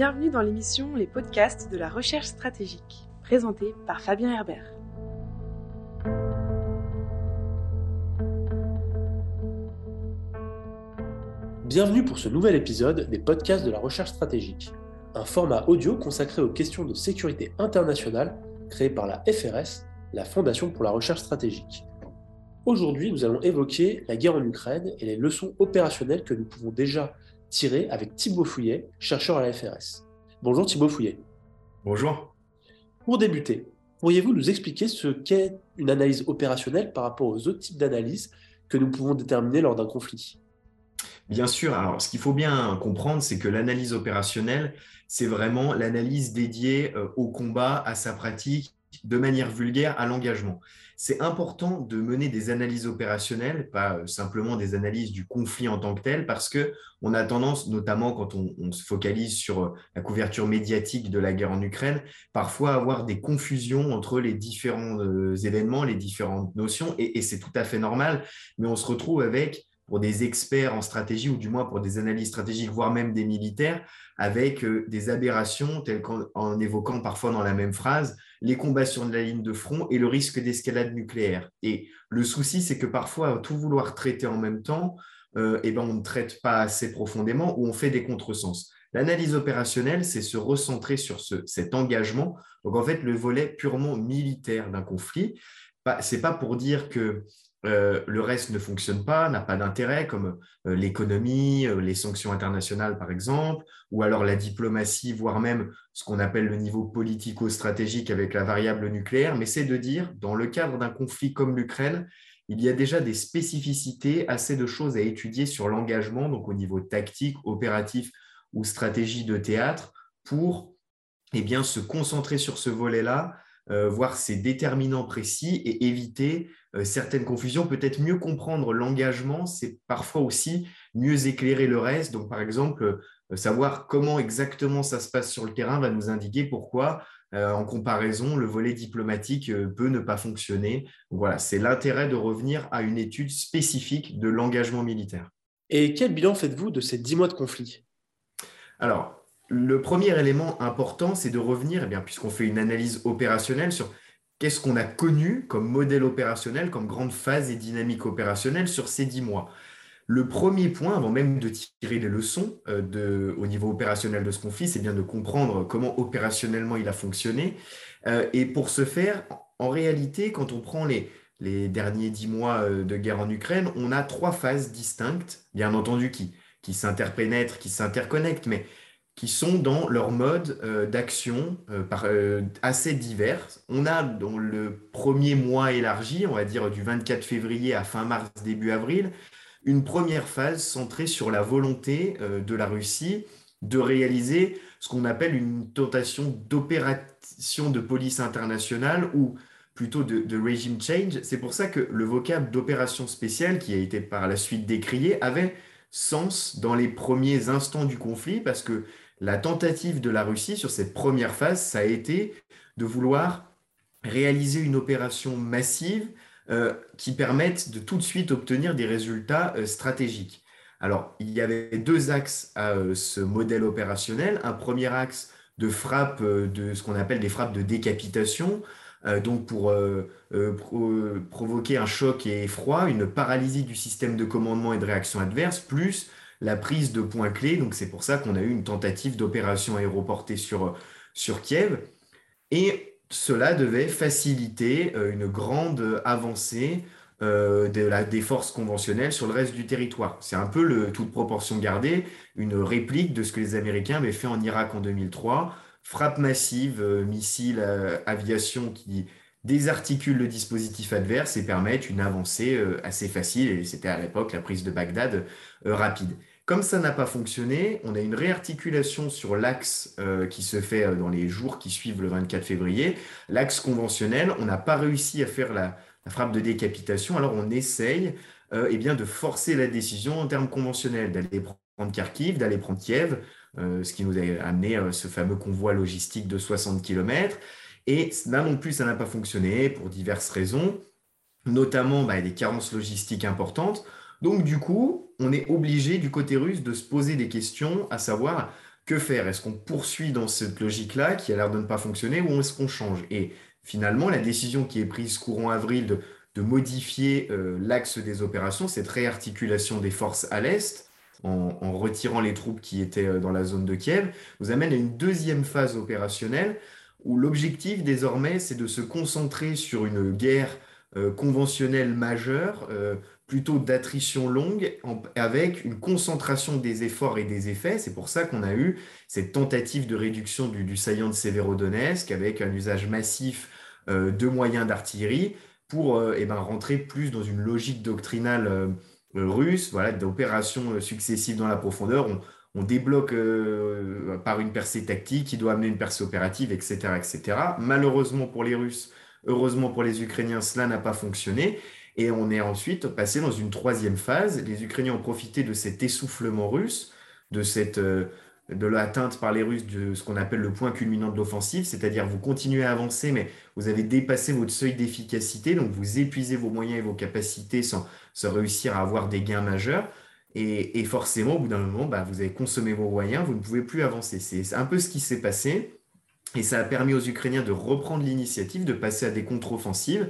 Bienvenue dans l'émission Les podcasts de la recherche stratégique, présentée par Fabien Herbert. Bienvenue pour ce nouvel épisode des podcasts de la recherche stratégique, un format audio consacré aux questions de sécurité internationale créé par la FRS, la Fondation pour la recherche stratégique. Aujourd'hui, nous allons évoquer la guerre en Ukraine et les leçons opérationnelles que nous pouvons déjà tirer avec Thibaut Fouillet, chercheur à la FRS. Bonjour Thibaut Fouillet. Bonjour. Pour débuter, pourriez-vous nous expliquer ce qu'est une analyse opérationnelle par rapport aux autres types d'analyses que nous pouvons déterminer lors d'un conflit? Bien sûr. Alors, ce qu'il faut bien comprendre, c'est que l'analyse opérationnelle, c'est vraiment l'analyse dédiée euh, au combat, à sa pratique, de manière vulgaire, à l'engagement. C'est important de mener des analyses opérationnelles, pas euh, simplement des analyses du conflit en tant que tel, parce que on a tendance, notamment quand on, se focalise sur euh, la couverture médiatique de la guerre en Ukraine, parfois à avoir des confusions entre les différents euh, événements, les différentes notions, et c'est tout à fait normal, mais on se retrouve avec pour des experts en stratégie ou du moins pour des analyses stratégiques, voire même des militaires, avec euh, des aberrations telles qu'en évoquant parfois dans la même phrase les combats sur la ligne de front et le risque d'escalade nucléaire. Et le souci, c'est que parfois, tout vouloir traiter en même temps, euh, eh ben, on ne traite pas assez profondément ou on fait des contresens. L'analyse opérationnelle, c'est se recentrer sur ce, cet engagement. Donc en fait, le volet purement militaire d'un conflit, ce n'est pas pour dire que euh, le reste ne fonctionne pas, n'a pas d'intérêt, comme euh, l'économie, euh, les sanctions internationales par exemple, ou alors la diplomatie, voire même ce qu'on appelle le niveau politico-stratégique avec la variable nucléaire, mais c'est de dire, dans le cadre d'un conflit comme l'Ukraine, il y a déjà des spécificités, assez de choses à étudier sur l'engagement, donc au niveau tactique, opératif ou stratégie de théâtre, pour eh bien, se concentrer sur ce volet-là, voir ses déterminants précis et éviter euh, certaines confusions. Peut-être mieux comprendre l'engagement, c'est parfois aussi mieux éclairer le reste. Donc, par exemple, euh, savoir comment exactement ça se passe sur le terrain va nous indiquer pourquoi, euh, en comparaison, le volet diplomatique peut ne pas fonctionner. voilà, c'est l'intérêt de revenir à une étude spécifique de l'engagement militaire. Et quel bilan faites-vous de ces dix mois de conflit? Alors, le premier élément important, c'est de revenir, eh puisqu'on fait une analyse opérationnelle, sur qu'est-ce qu'on a connu comme modèle opérationnel, comme grande phase et dynamique opérationnelle sur ces dix mois. Le premier point, avant même de tirer les leçons euh, au niveau opérationnel de ce conflit, c'est bien de comprendre comment opérationnellement il a fonctionné. Euh, et pour ce faire, en réalité, quand on prend les, les derniers dix mois euh, de guerre en Ukraine, on a trois phases distinctes, bien entendu, qui, qui s'interpénètrent, qui s'interconnectent, mais qui sont dans leur mode euh, d'action euh, euh, assez divers. On a dans le premier mois élargi, on va dire du 24 février à fin mars, début avril, une première phase centrée sur la volonté de la Russie de réaliser ce qu'on appelle une tentation d'opération de police internationale ou plutôt de, de regime change. C'est pour ça que le vocable d'opération spéciale, qui a été par la suite décrié, avait sens dans les premiers instants du conflit parce que la tentative de la Russie sur cette première phase, ça a été de vouloir réaliser une opération massive euh, qui permette de tout de suite obtenir des résultats euh, stratégiques. Alors, il y avait deux axes à euh, ce modèle opérationnel. Un premier axe de frappe, de ce qu'on appelle des frappes de décapitation, donc pour provoquer un choc et effroi, une paralysie du système de commandement et de réaction adverse, plus la prise de points clés. Donc c'est pour ça qu'on a eu une tentative d'opération aéroportée sur, Kiev. Et cela devait faciliter euh, une grande avancée euh, des forces conventionnelles sur le reste du territoire. C'est un peu, le, toute proportion gardée, une réplique de ce que les Américains avaient fait en Irak en 2003. Frappe massive, euh, missiles, aviation qui désarticulent le dispositif adverse et permettent une avancée assez facile. Et c'était à l'époque la prise de Bagdad rapide. Comme ça n'a pas fonctionné, on a une réarticulation sur l'axe euh, qui se fait euh, dans les jours qui suivent le 24 février. L'axe conventionnel, on n'a pas réussi à faire la, frappe de décapitation, alors on essaye euh, eh bien, de forcer la décision en termes conventionnels, d'aller prendre Kharkiv, d'aller prendre Kiev, ce qui nous a amené ce fameux convoi logistique de 60 km. Et là non plus, ça n'a pas fonctionné pour diverses raisons, notamment bah, des carences logistiques importantes. Donc, du coup, on est obligé du côté russe de se poser des questions, à savoir que faire? Est-ce qu'on poursuit dans cette logique-là qui a l'air de ne pas fonctionner ou est-ce qu'on change? Et finalement, la décision qui est prise courant avril de, modifier euh, l'axe des opérations, cette réarticulation des forces à l'Est, en, retirant les troupes qui étaient euh, dans la zone de Kiev, nous amène à une deuxième phase opérationnelle où l'objectif désormais, c'est de se concentrer sur une guerre euh, conventionnelle majeure, plutôt d'attrition longue avec une concentration des efforts et des effets. C'est pour ça qu'on a eu cette tentative de réduction du, saillant de Severodonetsk avec un usage massif euh, de moyens d'artillerie pour euh, eh ben, rentrer plus dans une logique doctrinale euh, russe, voilà, d'opérations successives dans la profondeur. On, on débloque par une percée tactique qui doit amener une percée opérative, etc., etc. Malheureusement pour les Russes, heureusement pour les Ukrainiens, cela n'a pas fonctionné. Et on est ensuite passé dans une troisième phase. Les Ukrainiens ont profité de cet essoufflement russe, de cette euh, de l'atteinte par les Russes de ce qu'on appelle le point culminant de l'offensive, c'est-à-dire vous continuez à avancer, mais vous avez dépassé votre seuil d'efficacité, donc vous épuisez vos moyens et vos capacités sans, réussir à avoir des gains majeurs. Et, forcément, au bout d'un moment, bah, vous avez consommé vos moyens, vous ne pouvez plus avancer. C'est un peu ce qui s'est passé. Et ça a permis aux Ukrainiens de reprendre l'initiative, de passer à des contre-offensives.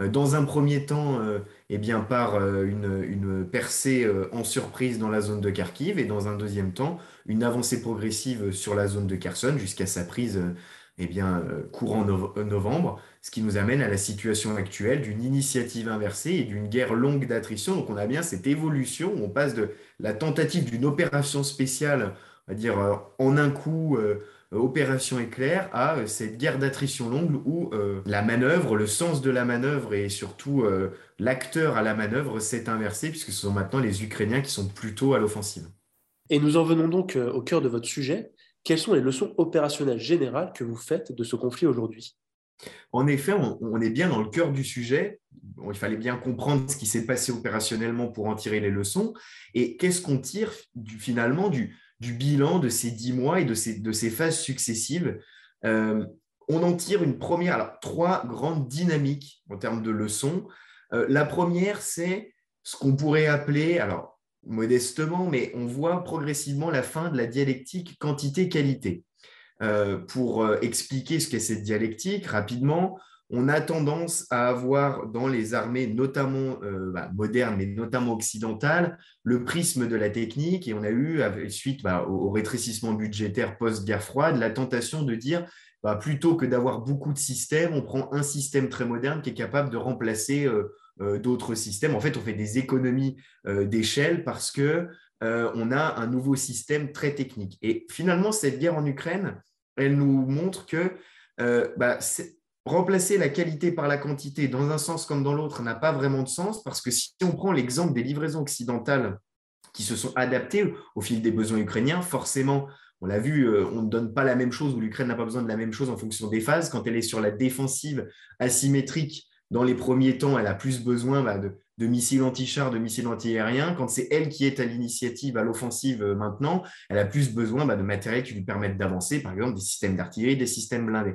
Euh, dans un premier temps, euh, eh bien, par euh, une, percée en surprise dans la zone de Kharkiv et dans un deuxième temps, une avancée progressive sur la zone de Kherson jusqu'à sa prise eh bien, courant novembre, ce qui nous amène à la situation actuelle d'une initiative inversée et d'une guerre longue d'attrition. Donc on a bien cette évolution où on passe de la tentative d'une opération spéciale, on va dire en un coup, opération éclair à euh, cette guerre d'attrition longue où euh, la manœuvre, le sens de la manœuvre et surtout l'acteur à la manœuvre s'est inversé puisque ce sont maintenant les Ukrainiens qui sont plutôt à l'offensive. Et nous en venons donc au cœur de votre sujet. Quelles sont les leçons opérationnelles générales que vous faites de ce conflit aujourd'hui? En effet, on, est bien dans le cœur du sujet. il fallait bien comprendre ce qui s'est passé opérationnellement pour en tirer les leçons. Et qu'est-ce qu'on tire finalement du, du bilan de ces dix mois et de ces, phases successives. Euh, on en tire une première, alors trois grandes dynamiques en termes de leçons. Euh, la première, c'est ce qu'on pourrait appeler, alors modestement, mais on voit progressivement la fin de la dialectique quantité-qualité. Euh, pour expliquer ce qu'est cette dialectique rapidement, on a tendance à avoir dans les armées, notamment euh, bah, modernes, mais notamment occidentales, le prisme de la technique. Et on a eu, suite bah, au, rétrécissement budgétaire post-guerre froide, la tentation de dire, bah, plutôt que d'avoir beaucoup de systèmes, on prend un système très moderne qui est capable de remplacer euh, euh, d'autres systèmes. En fait, on fait des économies d'échelle parce que on a un nouveau système très technique. Et finalement, cette guerre en Ukraine, elle nous montre que remplacer la qualité par la quantité dans un sens comme dans l'autre n'a pas vraiment de sens parce que si on prend l'exemple des livraisons occidentales qui se sont adaptées au fil des besoins ukrainiens, forcément, on l'a vu, euh, on ne donne pas la même chose ou l'Ukraine n'a pas besoin de la même chose en fonction des phases. Quand elle est sur la défensive asymétrique, dans les premiers temps, elle a plus besoin bah, de, missiles anti-chars, de missiles anti-aériens. Quand c'est elle qui est à l'initiative, à l'offensive euh, maintenant, elle a plus besoin bah, de matériel qui lui permettent d'avancer, par exemple des systèmes d'artillerie, des systèmes blindés.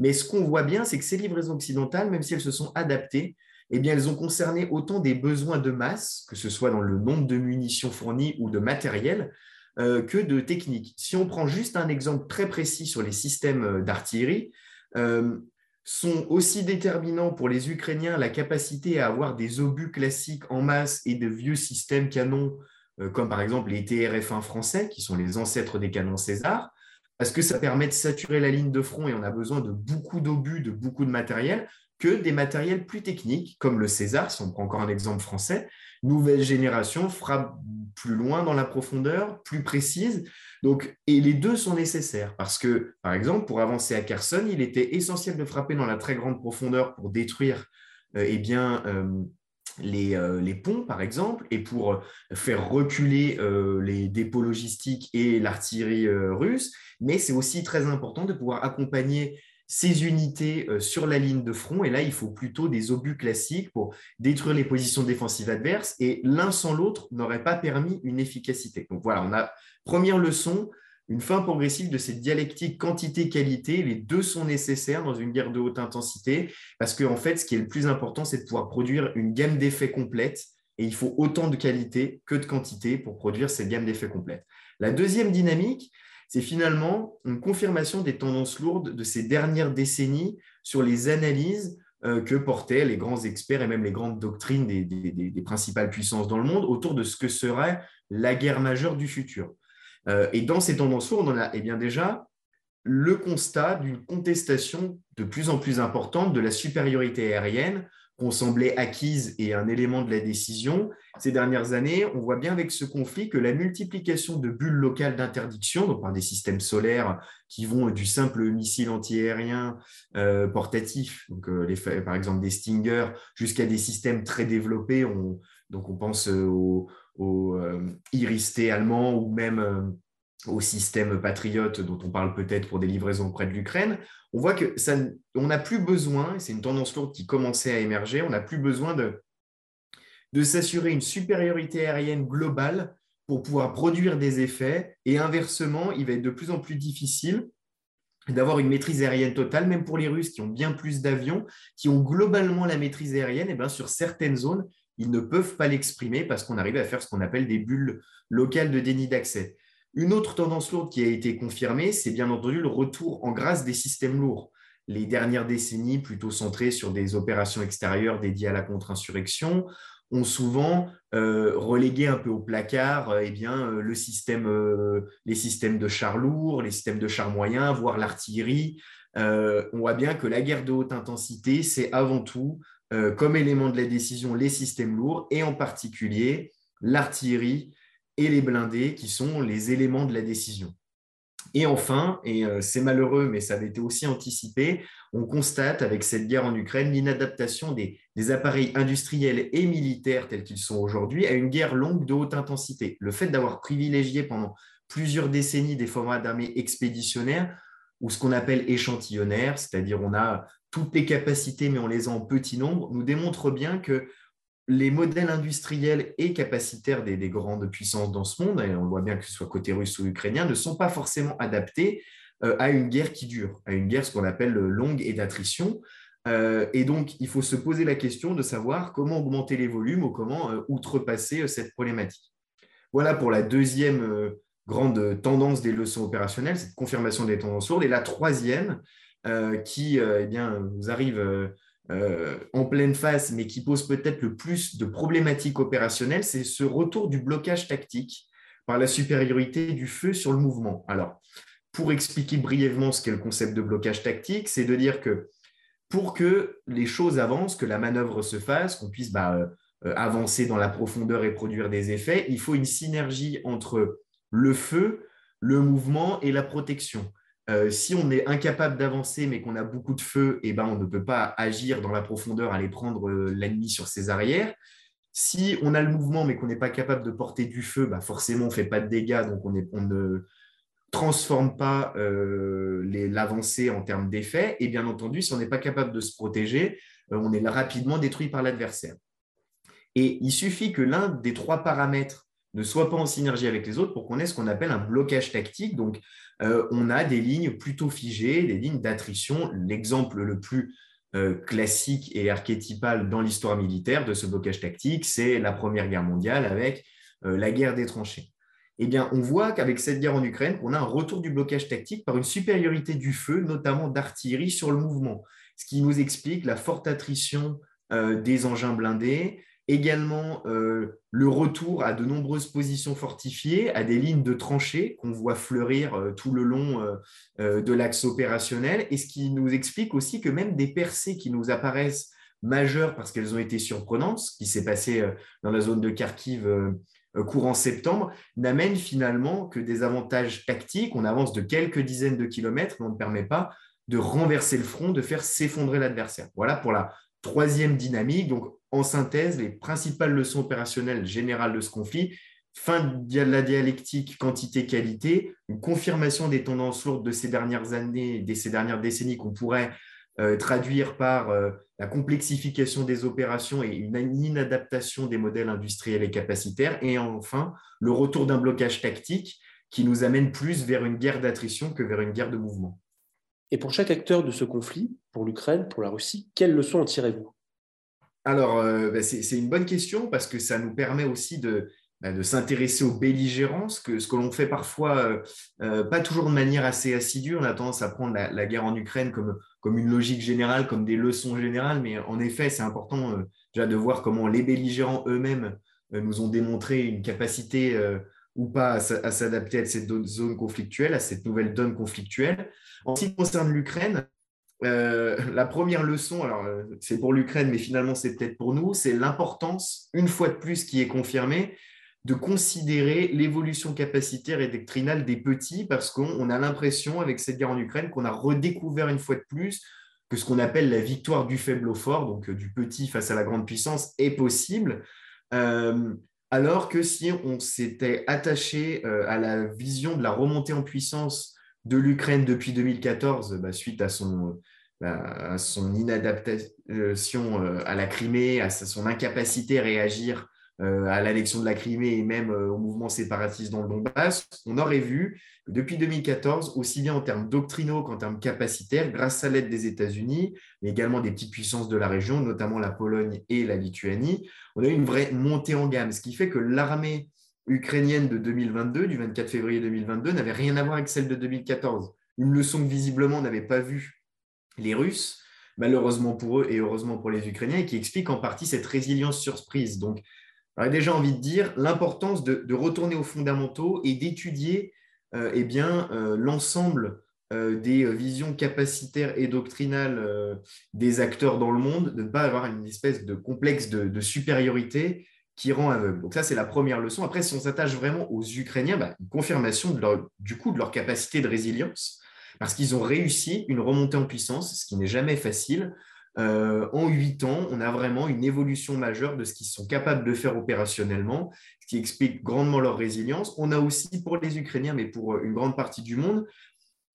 Mais ce qu'on voit bien, c'est que ces livraisons occidentales, même si elles se sont adaptées, eh elles ont concerné autant des besoins de masse, que ce soit dans le nombre de munitions fournies ou de matériel, euh, que de techniques. Si on prend juste un exemple très précis sur les systèmes euh, d'artillerie, euh, sont aussi déterminants pour les Ukrainiens la capacité à avoir des obus classiques en masse et de vieux systèmes canons, comme par exemple les TRF-1 français, qui sont les ancêtres des canons César, parce que ça permet de saturer la ligne de front et on a besoin de beaucoup d'obus, de beaucoup de matériel, que des matériels plus techniques, comme le César, si on prend encore un exemple français, nouvelle génération, frappe plus loin dans la profondeur, plus précise. Donc, et les deux sont nécessaires parce que, par exemple, pour avancer à Kherson, il était essentiel de frapper dans la très grande profondeur pour détruire euh, eh bien, euh, euh, les, ponts, par exemple, et pour faire reculer les dépôts logistiques et l'artillerie russe mais c'est aussi très important de pouvoir accompagner ces unités euh, sur la ligne de front. Et là, il faut plutôt des obus classiques pour détruire les positions défensives adverses. Et l'un sans l'autre n'aurait pas permis une efficacité. Donc voilà, on a première leçon, une fin progressive de cette dialectique quantité-qualité. Les deux sont nécessaires dans une guerre de haute intensité parce qu'en en fait, ce qui est le plus important, c'est de pouvoir produire une gamme d'effets complète. Et il faut autant de qualité que de quantité pour produire cette gamme d'effets complète. La deuxième dynamique, c'est finalement une confirmation des tendances lourdes de ces dernières décennies sur les analyses euh, que portaient les grands experts et même les grandes doctrines des, principales puissances dans le monde autour de ce que serait la guerre majeure du futur. Euh, et dans ces tendances lourdes, on a eh bien déjà le constat d'une contestation de plus en plus importante de la supériorité aérienne qu'on semblait acquise et un élément de la décision. Ces dernières années, on voit bien avec ce conflit que la multiplication de bulles locales d'interdiction, donc par des systèmes solaires qui vont du simple missile antiaérien euh, portatif, donc euh, par exemple des Stinger, jusqu'à des systèmes très développés. on pense au, au euh, Iris-T allemand ou même au système patriote dont on parle peut-être pour des livraisons auprès de l'Ukraine, on voit que ça, on n'a plus besoin, c'est une tendance lourde qui commençait à émerger, on n'a plus besoin de, s'assurer une supériorité aérienne globale pour pouvoir produire des effets. Et inversement, il va être de plus en plus difficile d'avoir une maîtrise aérienne totale, même pour les Russes qui ont bien plus d'avions, qui ont globalement la maîtrise aérienne, et bien sur certaines zones, ils ne peuvent pas l'exprimer parce qu'on arrive à faire ce qu'on appelle des bulles locales de déni d'accès. Une autre tendance lourde qui a été confirmée, c'est bien entendu le retour en grâce des systèmes lourds. Les dernières décennies, plutôt centrées sur des opérations extérieures dédiées à la contre-insurrection, ont souvent euh, relégué un peu au placard euh, eh bien, euh, les systèmes de chars lourds, les systèmes de chars moyens, voire l'artillerie. on voit bien que la guerre de haute intensité, c'est avant tout, comme élément de la décision, les systèmes lourds et en particulier l'artillerie et les blindés qui sont les éléments de la décision. Et enfin, et euh, c'est malheureux, mais ça avait été aussi anticipé, on constate avec cette guerre en Ukraine l'inadaptation des, appareils industriels et militaires tels qu'ils sont aujourd'hui à une guerre longue de haute intensité. Le fait d'avoir privilégié pendant plusieurs décennies des formats d'armée expéditionnaires ou ce qu'on appelle échantillonnaires, c'est-à-dire on a toutes les capacités mais on les a en petit nombre, nous démontre bien que les modèles industriels et capacitaires des, grandes puissances dans ce monde, et on voit bien que ce soit côté russe ou ukrainien, ne sont pas forcément adaptés euh, à une guerre qui dure, à une guerre ce qu'on appelle longue et d'attrition. Euh, et donc, il faut se poser la question de savoir comment augmenter les volumes ou comment euh, outrepasser cette problématique. Voilà pour la deuxième grande tendance des leçons opérationnelles, cette confirmation des tendances lourdes. Et la troisième, qui eh bien, nous arrive euh, en pleine face, mais qui pose peut-être le plus de problématiques opérationnelles, c'est ce retour du blocage tactique par la supériorité du feu sur le mouvement. Alors, pour expliquer brièvement ce qu'est le concept de blocage tactique, c'est de dire que pour que les choses avancent, que la manœuvre se fasse, qu'on puisse bah, euh, avancer dans la profondeur et produire des effets, il faut une synergie entre le feu, le mouvement et la protection. Euh, si on est incapable d'avancer mais qu'on a beaucoup de feu, eh ben, on ne peut pas agir dans la profondeur, aller prendre euh, l'ennemi sur ses arrières. Si on a le mouvement mais qu'on n'est pas capable de porter du feu, bah forcément on ne fait pas de dégâts, donc on, ne transforme pas euh, l'avancée en termes d'effet. Et bien entendu, si on n'est pas capable de se protéger, on est rapidement détruit par l'adversaire. Et il suffit que l'un des trois paramètres ne soit pas en synergie avec les autres pour qu'on ait ce qu'on appelle un blocage tactique. Donc, euh, on a des lignes plutôt figées, des lignes d'attrition. L'exemple le plus euh, classique et archétypal dans l'histoire militaire de ce blocage tactique, c'est la Première Guerre mondiale avec euh, la guerre des tranchées. Eh bien, on voit qu'avec cette guerre en Ukraine, on a un retour du blocage tactique par une supériorité du feu, notamment d'artillerie sur le mouvement, ce qui nous explique la forte attrition des engins blindés, Également, euh, le retour à de nombreuses positions fortifiées, à des lignes de tranchées qu'on voit fleurir euh, tout le long euh, de l'axe opérationnel, et ce qui nous explique aussi que même des percées qui nous apparaissent majeures parce qu'elles ont été surprenantes, ce qui s'est passé dans la zone de Kharkiv courant septembre, n'amène finalement que des avantages tactiques. On avance de quelques dizaines de kilomètres, mais on ne permet pas de renverser le front, de faire s'effondrer l'adversaire. Voilà pour la troisième dynamique. Donc, en synthèse, les principales leçons opérationnelles générales de ce conflit, fin de la dialectique quantité-qualité, une confirmation des tendances lourdes de ces dernières années, de ces dernières décennies qu'on pourrait euh, traduire par euh, la complexification des opérations et une inadaptation des modèles industriels et capacitaires, et enfin le retour d'un blocage tactique qui nous amène plus vers une guerre d'attrition que vers une guerre de mouvement. Et pour chaque acteur de ce conflit, pour l'Ukraine, pour la Russie, quelles leçons en tirez-vous? Alors, euh, bah, c'est une bonne question parce que ça nous permet aussi de de s'intéresser aux belligérants, ce que, ce que l'on fait parfois, pas toujours de manière assez assidue. On a tendance à prendre la, guerre en Ukraine comme, comme une logique générale, comme des leçons générales, mais en effet, c'est important déjà de voir comment les belligérants eux-mêmes nous ont démontré une capacité ou pas à, s'adapter à cette zone conflictuelle, à cette nouvelle donne conflictuelle. En ce qui concerne l'Ukraine, euh, la première leçon, alors euh, c'est pour l'Ukraine, mais finalement c'est peut-être pour nous, c'est l'importance, une fois de plus, qui est confirmée, de considérer l'évolution capacitaire et doctrinale des petits, parce qu'on a l'impression, avec cette guerre en Ukraine, qu'on a redécouvert une fois de plus que ce qu'on appelle la victoire du faible au fort, donc euh, du petit face à la grande puissance, est possible. Alors que si on s'était attaché à la vision de la remontée en puissance de l'Ukraine depuis 2014, bah, suite à son, bah, son inadaptation euh, à la Crimée, à son incapacité à réagir euh, à l'annexion de la Crimée et même euh, au mouvement séparatiste dans le Donbass, on aurait vu depuis 2014, aussi bien en termes doctrinaux qu'en termes capacitaires, grâce à l'aide des États-Unis, mais également des petites puissances de la région, notamment la Pologne et la Lituanie, on a eu une vraie montée en gamme, ce qui fait que l'armée ukrainienne de 2022, du 24 février 2022, n'avait rien à voir avec celle de 2014. Une leçon que visiblement n'avaient pas vue les Russes, malheureusement pour eux et heureusement pour les Ukrainiens, et qui explique en partie cette résilience surprise. Donc, j'aurais déjà envie de dire l'importance de, retourner aux fondamentaux et d'étudier euh, eh euh, l'ensemble euh, des visions capacitaires et doctrinales des acteurs dans le monde, de ne pas avoir une espèce de complexe de supériorité qui rend aveugle. Donc ça, c'est la première leçon. Après, si on s'attache vraiment aux Ukrainiens, bah, une confirmation du coup de leur capacité de résilience, parce qu'ils ont réussi une remontée en puissance, ce qui n'est jamais facile. Euh, en huit ans, on a vraiment une évolution majeure de ce qu'ils sont capables de faire opérationnellement, ce qui explique grandement leur résilience. On a aussi pour les Ukrainiens, mais pour une grande partie du monde,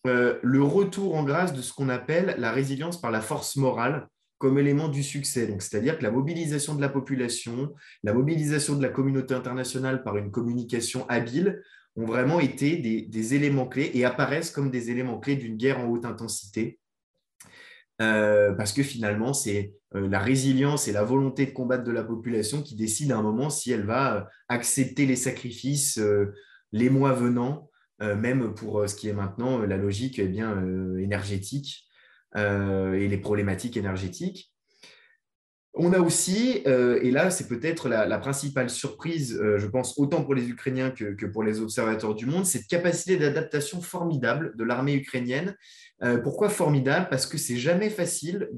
euh, le retour en grâce de ce qu'on appelle la résilience par la force morale, comme élément du succès. C'est-à-dire que la mobilisation de la population, la mobilisation de la communauté internationale par une communication habile ont vraiment été des, éléments clés et apparaissent comme des éléments clés d'une guerre en haute intensité. Euh, parce que finalement, c'est euh, la résilience et la volonté de combattre de la population qui décide à un moment si elle va euh, accepter les sacrifices les mois venant, même pour ce qui est maintenant la logique eh bien, énergétique et les problématiques énergétiques. On a aussi, euh, et là c'est peut-être la, principale surprise, euh, je pense autant pour les Ukrainiens que, pour les observateurs du monde, cette capacité d'adaptation formidable de l'armée ukrainienne. pourquoi formidable? Parce que c'est jamais facile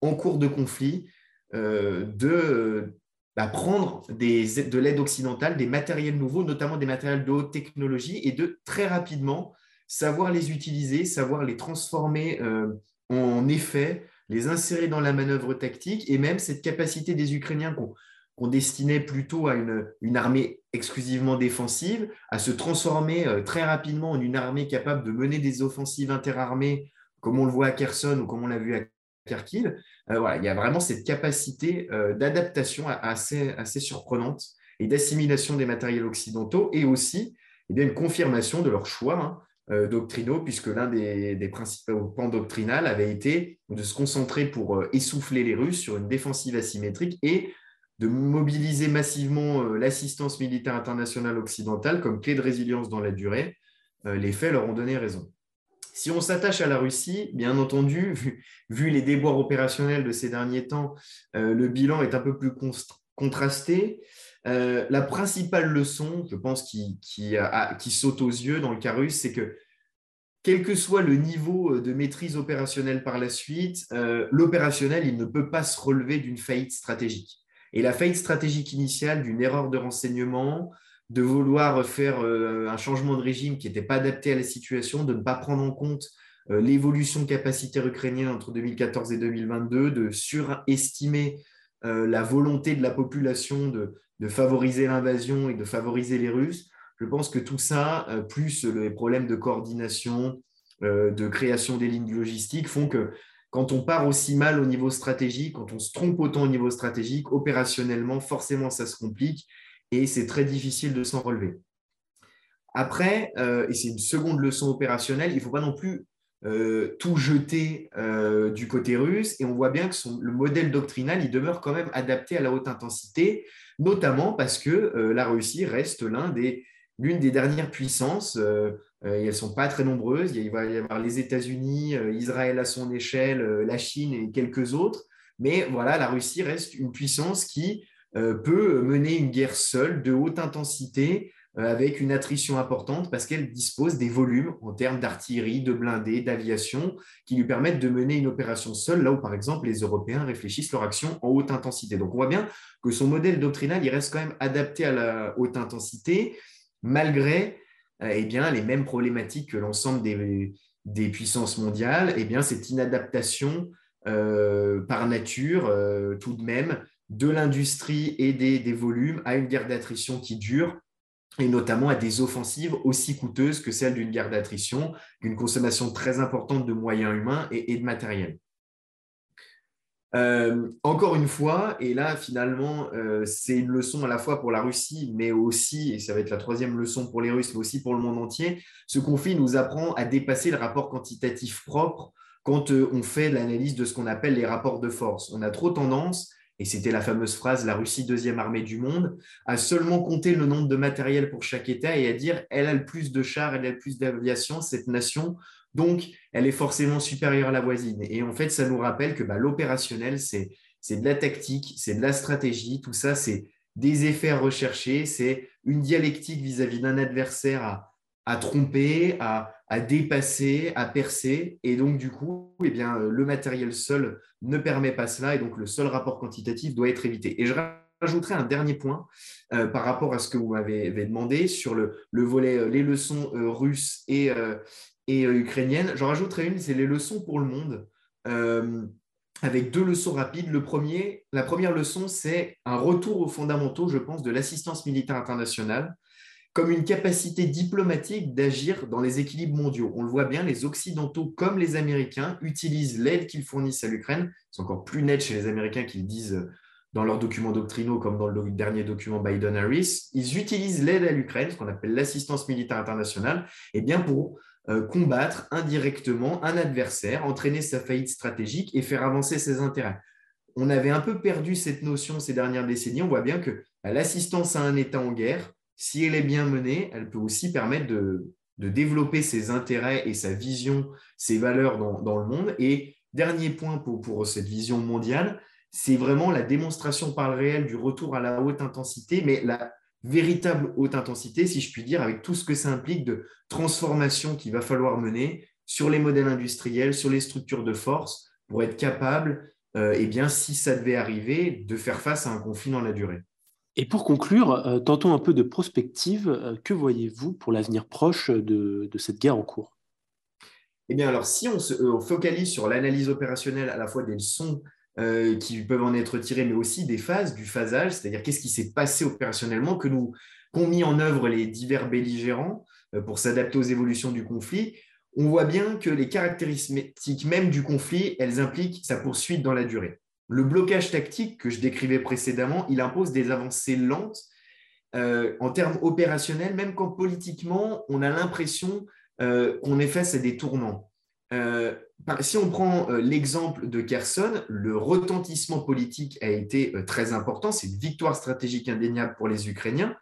en cours de conflit de bah, prendre de l'aide occidentale, des matériels nouveaux, notamment des matériels de haute technologie, et de très rapidement savoir les utiliser, savoir les transformer euh, en effet, les insérer dans la manœuvre tactique, et même cette capacité des Ukrainiens qu'on destinait plutôt à une, armée exclusivement défensive, à se transformer euh, très rapidement en une armée capable de mener des offensives interarmées, comme on le voit à Kherson ou comme on l'a vu à Kharkiv. Euh, il y a vraiment cette capacité d'adaptation assez, surprenante et d'assimilation des matériels occidentaux, et aussi eh une confirmation de leur choix. Hein, euh, doctrinaux, puisque l'un des, principaux pans doctrinales avait été de se concentrer pour euh, essouffler les Russes sur une défensive asymétrique et de mobiliser massivement euh, l'assistance militaire internationale occidentale comme clé de résilience dans la durée. les faits leur ont donné raison. Si on s'attache à la Russie, bien entendu, vu, les déboires opérationnels de ces derniers temps, le bilan est un peu plus contrasté. Euh, la principale leçon, je pense, qui, saute aux yeux dans le cas russe, c'est que quel que soit le niveau euh, de maîtrise opérationnelle par la suite, euh, l'opérationnel, il ne peut pas se relever d'une faillite stratégique. Et la faillite stratégique initiale d'une erreur de renseignement, de vouloir faire un changement de régime qui n'était pas adapté à la situation, de ne pas prendre en compte l'évolution capacitaire ukrainienne entre 2014 et 2022, de surestimer la volonté de la population de, de favoriser l'invasion et de favoriser les Russes. Je pense que tout ça, euh, plus les problèmes de coordination, euh, de création des lignes logistiques, font que quand on part aussi mal au niveau stratégique, quand on se trompe autant au niveau stratégique, opérationnellement, forcément, ça se complique et c'est très difficile de s'en relever. Après, euh, et c'est une seconde leçon opérationnelle, il ne faut pas non plus euh, tout jeter euh, du côté russe. Et on voit bien que le modèle doctrinal, il demeure quand même adapté à la haute intensité, notamment parce que la Russie reste l'un des, l'une des dernières puissances. et elles ne sont pas très nombreuses. Il va y avoir les États-Unis, Israël à son échelle, la Chine et quelques autres. Mais voilà, la Russie reste une puissance qui peut mener une guerre seule de haute intensité euh, avec une attrition importante parce qu'elle dispose des volumes en termes d'artillerie, de blindés, d'aviation qui lui permettent de mener une opération seule, là où par exemple les Européens réfléchissent leur action en haute intensité. Donc on voit bien que son modèle doctrinal, il reste quand même adapté à la haute intensité, malgré euh, eh bien, les mêmes problématiques que l'ensemble des, puissances mondiales, eh bien, cette inadaptation euh, par nature, tout de même, de l'industrie et des, volumes à une guerre d'attrition qui dure et notamment à des offensives aussi coûteuses que celles d'une guerre d'attrition, d'une consommation très importante de moyens humains et, de matériel. Euh, encore une fois, et là finalement, euh, c'est une leçon à la fois pour la Russie, mais aussi, et ça va être la troisième leçon pour les Russes, mais aussi pour le monde entier, ce conflit nous apprend à dépasser le rapport quantitatif propre quand euh, on fait l'analyse de ce qu'on appelle les rapports de force. On a trop tendance et c'était la fameuse phrase la Russie deuxième armée du monde, à seulement compter le nombre de matériel pour chaque État et à dire elle a le plus de chars, elle a le plus d'aviation, cette nation, donc elle est forcément supérieure à la voisine. Et en fait, ça nous rappelle que bah, l'opérationnel, c'est de la tactique, c'est de la stratégie, tout ça, c'est des effets recherchés, c'est une dialectique vis-à-vis d'un adversaire à, à tromper, à, à, dépasser, à percer. Et donc, du coup, eh bien, le matériel seul ne permet pas cela. Et donc, le seul rapport quantitatif doit être évité. Et je rajouterai un dernier point euh, par rapport à ce que vous m'avez demandé sur le, le, volet euh, les leçons euh, russes et, et ukrainiennes. J'en rajouterai une, c'est les leçons pour le monde. avec deux leçons rapides. Le premier, la première leçon, c'est un retour aux fondamentaux, je pense, de l'assistance militaire internationale comme une capacité diplomatique d'agir dans les équilibres mondiaux. On le voit bien, les Occidentaux comme les Américains utilisent l'aide qu'ils fournissent à l'Ukraine. C'est encore plus net chez les Américains qu'ils disent dans leurs documents doctrinaux, comme dans le dernier document Biden-Harris. Ils utilisent l'aide à l'Ukraine, ce qu'on appelle l'assistance militaire internationale, et eh bien pour euh, combattre indirectement un adversaire, entraîner sa faillite stratégique et faire avancer ses intérêts. On avait un peu perdu cette notion ces dernières décennies. On voit bien que l'assistance à un État en guerre, si elle est bien menée, elle peut aussi permettre de, développer ses intérêts et sa vision, ses valeurs dans, le monde. Et dernier point pour, cette vision mondiale, c'est vraiment la démonstration par le réel du retour à la haute intensité, mais la véritable haute intensité, si je puis dire, avec tout ce que ça implique de transformation qu'il va falloir mener sur les modèles industriels, sur les structures de force, pour être capable, euh, eh bien, si ça devait arriver, de faire face à un conflit dans la durée. Et pour conclure, euh, tentons un peu de prospective. Euh, que voyez-vous pour l'avenir proche de, cette guerre en cours? Eh bien, alors, si on se euh, focalise sur l'analyse opérationnelle à la fois des leçons qui peuvent en être tirées, mais aussi des phases, du phasage, c'est-à-dire qu'est-ce qui s'est passé opérationnellement, que nous qu'ont mis en œuvre les divers belligérants pour s'adapter aux évolutions du conflit, on voit bien que les caractéristiques même du conflit, elles impliquent sa poursuite dans la durée. Le blocage tactique que je décrivais précédemment, il impose des avancées lentes euh, en termes opérationnels, même quand politiquement, on a l'impression euh, qu'on est face à des tournants. Euh, si on prend l'exemple de Kherson, le retentissement politique a été très important. C'est une victoire stratégique indéniable pour les Ukrainiens,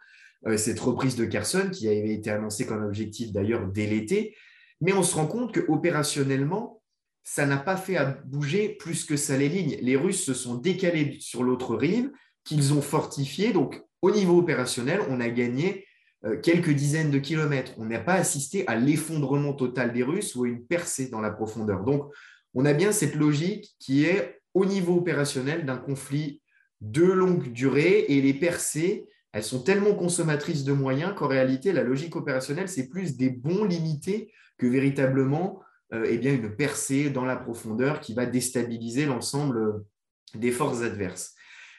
cette reprise de Kherson qui avait été annoncée comme objectif d'ailleurs dès l'été. Mais on se rend compte qu'opérationnellement, ça n'a pas fait bouger plus que ça les lignes. Les Russes se sont décalés sur l'autre rive, qu'ils ont fortifié. Donc, au niveau opérationnel, on a gagné euh, quelques dizaines de kilomètres. On n'a pas assisté à l'effondrement total des Russes ou à une percée dans la profondeur. Donc, on a bien cette logique qui est au niveau opérationnel d'un conflit de longue durée et les percées, elles sont tellement consommatrices de moyens qu'en réalité, la logique opérationnelle, c'est plus des bons limités que véritablement eh bien, une percée dans la profondeur qui va déstabiliser l'ensemble euh, des forces adverses.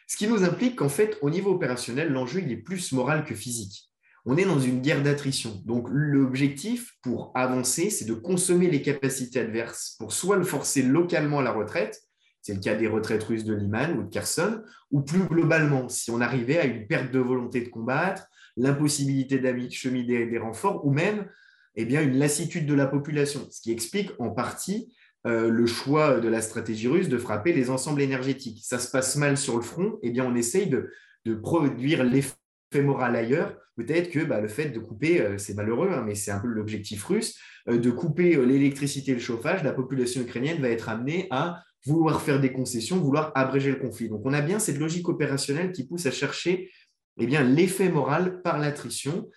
Ce qui nous implique qu'en fait, au niveau opérationnel, l'enjeu est plus moral que physique. On est dans une guerre d'attrition. Donc, l'objectif pour avancer, c'est de consommer les capacités adverses pour soit le forcer localement à la retraite, c'est le cas des retraites russes de Liman ou de Kherson, ou plus globalement, si on arrivait à une perte de volonté de combattre, l'impossibilité d'acheminer des renforts, ou même eh bien, une lassitude de la population, ce qui explique en partie euh, le choix de la stratégie russe de frapper les ensembles énergétiques. Ça se passe mal sur le front, eh bien, on essaye de, produire l'effet moral ailleurs. Peut-être que bah, le fait de couper, euh, c'est malheureux, hein, mais c'est un peu l'objectif russe, euh, de couper l'électricité et le chauffage, la population ukrainienne va être amenée à vouloir faire des concessions, vouloir abréger le conflit. Donc, on a bien cette logique opérationnelle qui pousse à chercher eh l'effet moral par l'attrition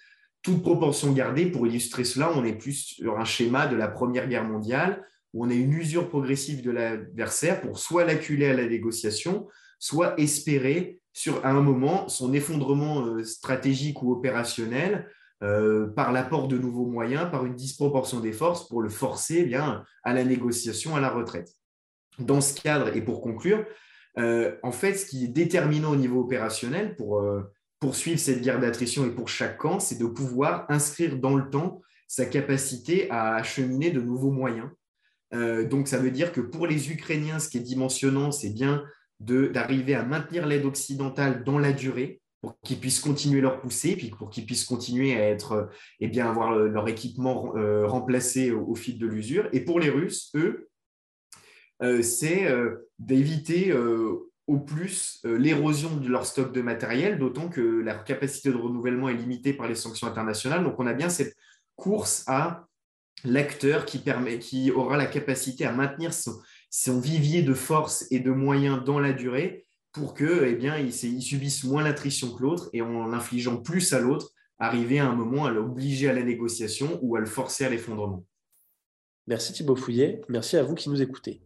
toute proportion gardée, pour illustrer cela, on est plus sur un schéma de la Première Guerre mondiale, où on a une usure progressive de l'adversaire pour soit l'acculer à la négociation, soit espérer sur un moment son effondrement euh, stratégique ou opérationnel euh, par l'apport de nouveaux moyens, par une disproportion des forces pour le forcer eh bien, à la négociation, à la retraite. Dans ce cadre, et pour conclure, euh, en fait, ce qui est déterminant au niveau opérationnel pour poursuivre cette guerre d'attrition et pour chaque camp, c'est de pouvoir inscrire dans le temps sa capacité à acheminer de nouveaux moyens. Euh, donc, ça veut dire que pour les Ukrainiens, ce qui est dimensionnant, c'est bien d'arriver à maintenir l'aide occidentale dans la durée pour qu'ils puissent continuer leur poussée, puis pour qu'ils puissent continuer à être, et eh bien, avoir leur équipement euh, remplacé au, fil de l'usure. Et pour les Russes, eux, euh, c'est d'éviter au plus euh, l'érosion de leur stock de matériel, d'autant que leur capacité de renouvellement est limitée par les sanctions internationales. Donc on a bien cette course à l'acteur qui, aura la capacité à maintenir son, vivier de force et de moyens dans la durée pour que eh subissent moins l'attrition que l'autre et en infligeant plus à l'autre, arriver à un moment à l'obliger à la négociation ou à le forcer à l'effondrement. Merci Thibaut Fouillet, merci à vous qui nous écoutez.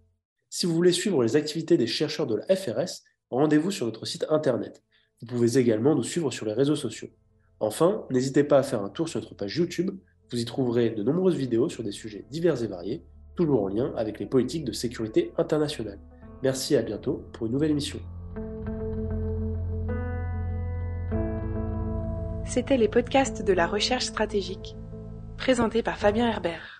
Si vous voulez suivre les activités des chercheurs de la FRS, rendez-vous sur notre site internet. Vous pouvez également nous suivre sur les réseaux sociaux. Enfin, n'hésitez pas à faire un tour sur notre page YouTube, vous y trouverez de nombreuses vidéos sur des sujets divers et variés, toujours en lien avec les politiques de sécurité internationale. Merci et à bientôt pour une nouvelle émission. C'était les podcasts de la recherche stratégique, présentés par Fabien Herbert.